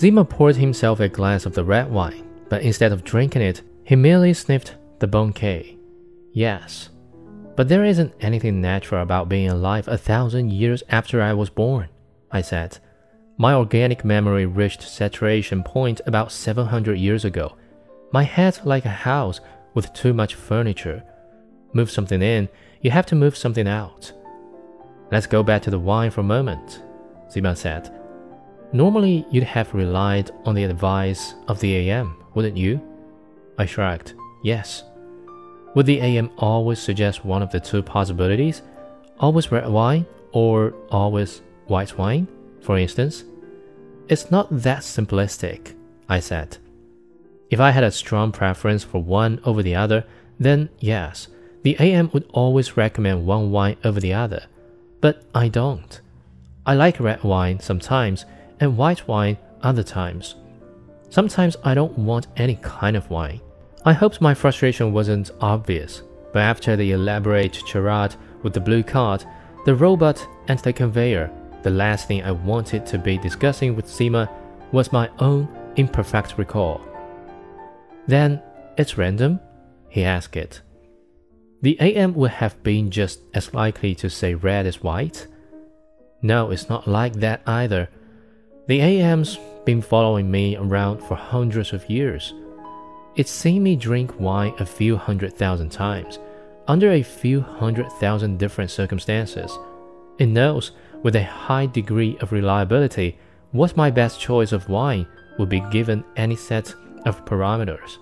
Zima poured himself a glass of the red wine, but instead of drinking it, he merely sniffed the bouquet. Yes, but there isn't anything natural about being alive a thousand years after I was born, I said. My organic memory reached saturation point about 700 years ago. My head's like a house with too much furniture. Move something in, you have to move something out. Let's go back to the wine for a moment, Zima said. Normally, you'd have relied on the advice of the AM, wouldn't you? I shrugged. Yes. Would the AM always suggest one of the two possibilities? Always red wine or always white wine, for instance? It's not that simplistic, I said. If I had a strong preference for one over the other, then yes, the AM would always recommend one wine over the other. But I don't. I like red wine sometimes and white wine other times. Sometimes I don't want any kind of wine. I hoped my frustration wasn't obvious, but after the elaborate charade with the blue card, the robot, and the conveyor, the last thing I wanted to be discussing with Zima was my own imperfect recall. Then, it's random? He asked it. The AM would have been just as likely to say red as white. No, it's not like that either. The AM's been following me around for hundreds of years. It's seen me drink wine a few hundred thousand times, under a few hundred thousand different circumstances. It knows, with a high degree of reliability, what my best choice of wine would be given any set of parameters.